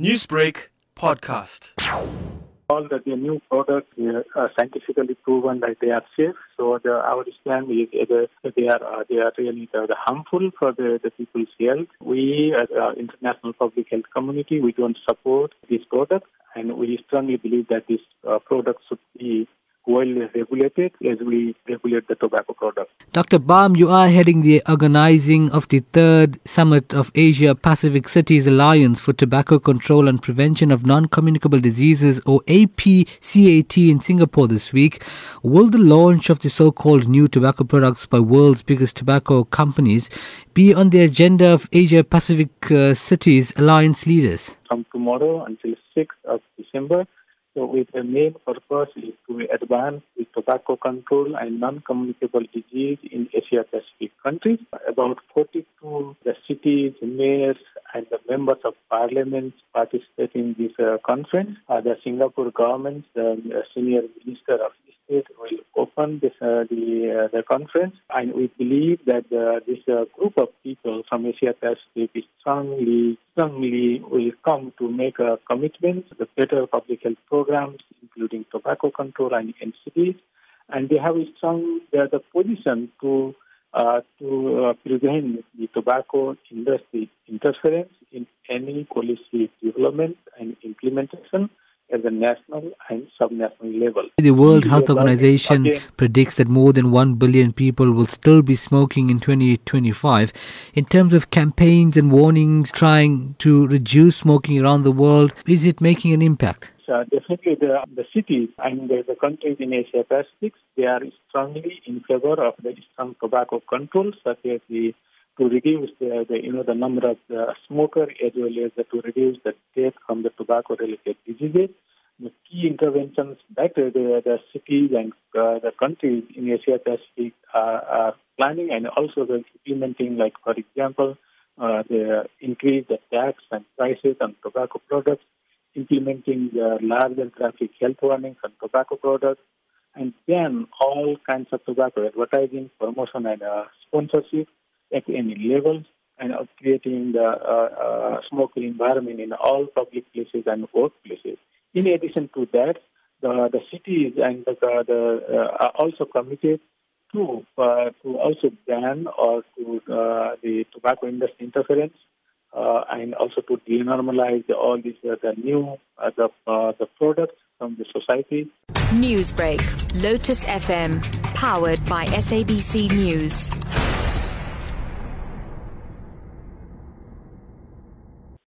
Newsbreak podcast. all that the new products are scientifically proven that they are safe. So the, our stand is either they are uh, they are really the, the harmful for the, the people's health. We as uh, international public health community we don't support these products, and we strongly believe that these uh, products should be well regulated as we regulate the tobacco products. Dr. Bam, you are heading the organizing of the third summit of Asia Pacific Cities Alliance for Tobacco Control and Prevention of Non-Communicable Diseases or APCAT in Singapore this week. Will the launch of the so-called new tobacco products by world's biggest tobacco companies be on the agenda of Asia Pacific uh, Cities Alliance leaders? From tomorrow until 6th of December, so with the main purpose is to advance the tobacco control and non-communicable disease in Asia Pacific countries. About 42 the cities, mayors, and the members of parliament participate in this uh, conference. Uh, the Singapore government, the senior minister of state will open this uh, the uh, the conference, and we believe that uh, this group of people from Asia Pacific strongly strongly will come to make a commitment to the better public health programs, including tobacco control and NCDs, and they have a strong the position to uh, to uh, prevent the tobacco industry interference in any policy development and implementation at the national and subnational level. The World Health Organization again, predicts that more than 1 billion people will still be smoking in 2025. In terms of campaigns and warnings trying to reduce smoking around the world, is it making an impact? Uh, definitely the, the cities and the, the, countries in Asia Pacific, they are strongly in favor of the strong tobacco control, such as the to reduce the, the you know the number of the smoker as well as the, to reduce the death from the tobacco related diseases. The key interventions that the, the cities and uh, the countries in Asia Pacific are, are planning and also the implementing, like for example, uh, the increase the tax and prices on tobacco products, implementing the larger traffic health warnings on tobacco products, and then all kinds of tobacco advertising, promotion, and uh, sponsorship at any levels and of creating the uh, uh, smoking environment in all public places and workplaces. In addition to that, the, the cities and the, the uh, are also committed to uh, to also ban or to uh, the tobacco industry interference uh, and also to denormalize all these the new the the products from the society. Newsbreak, Lotus FM, powered by SABC News.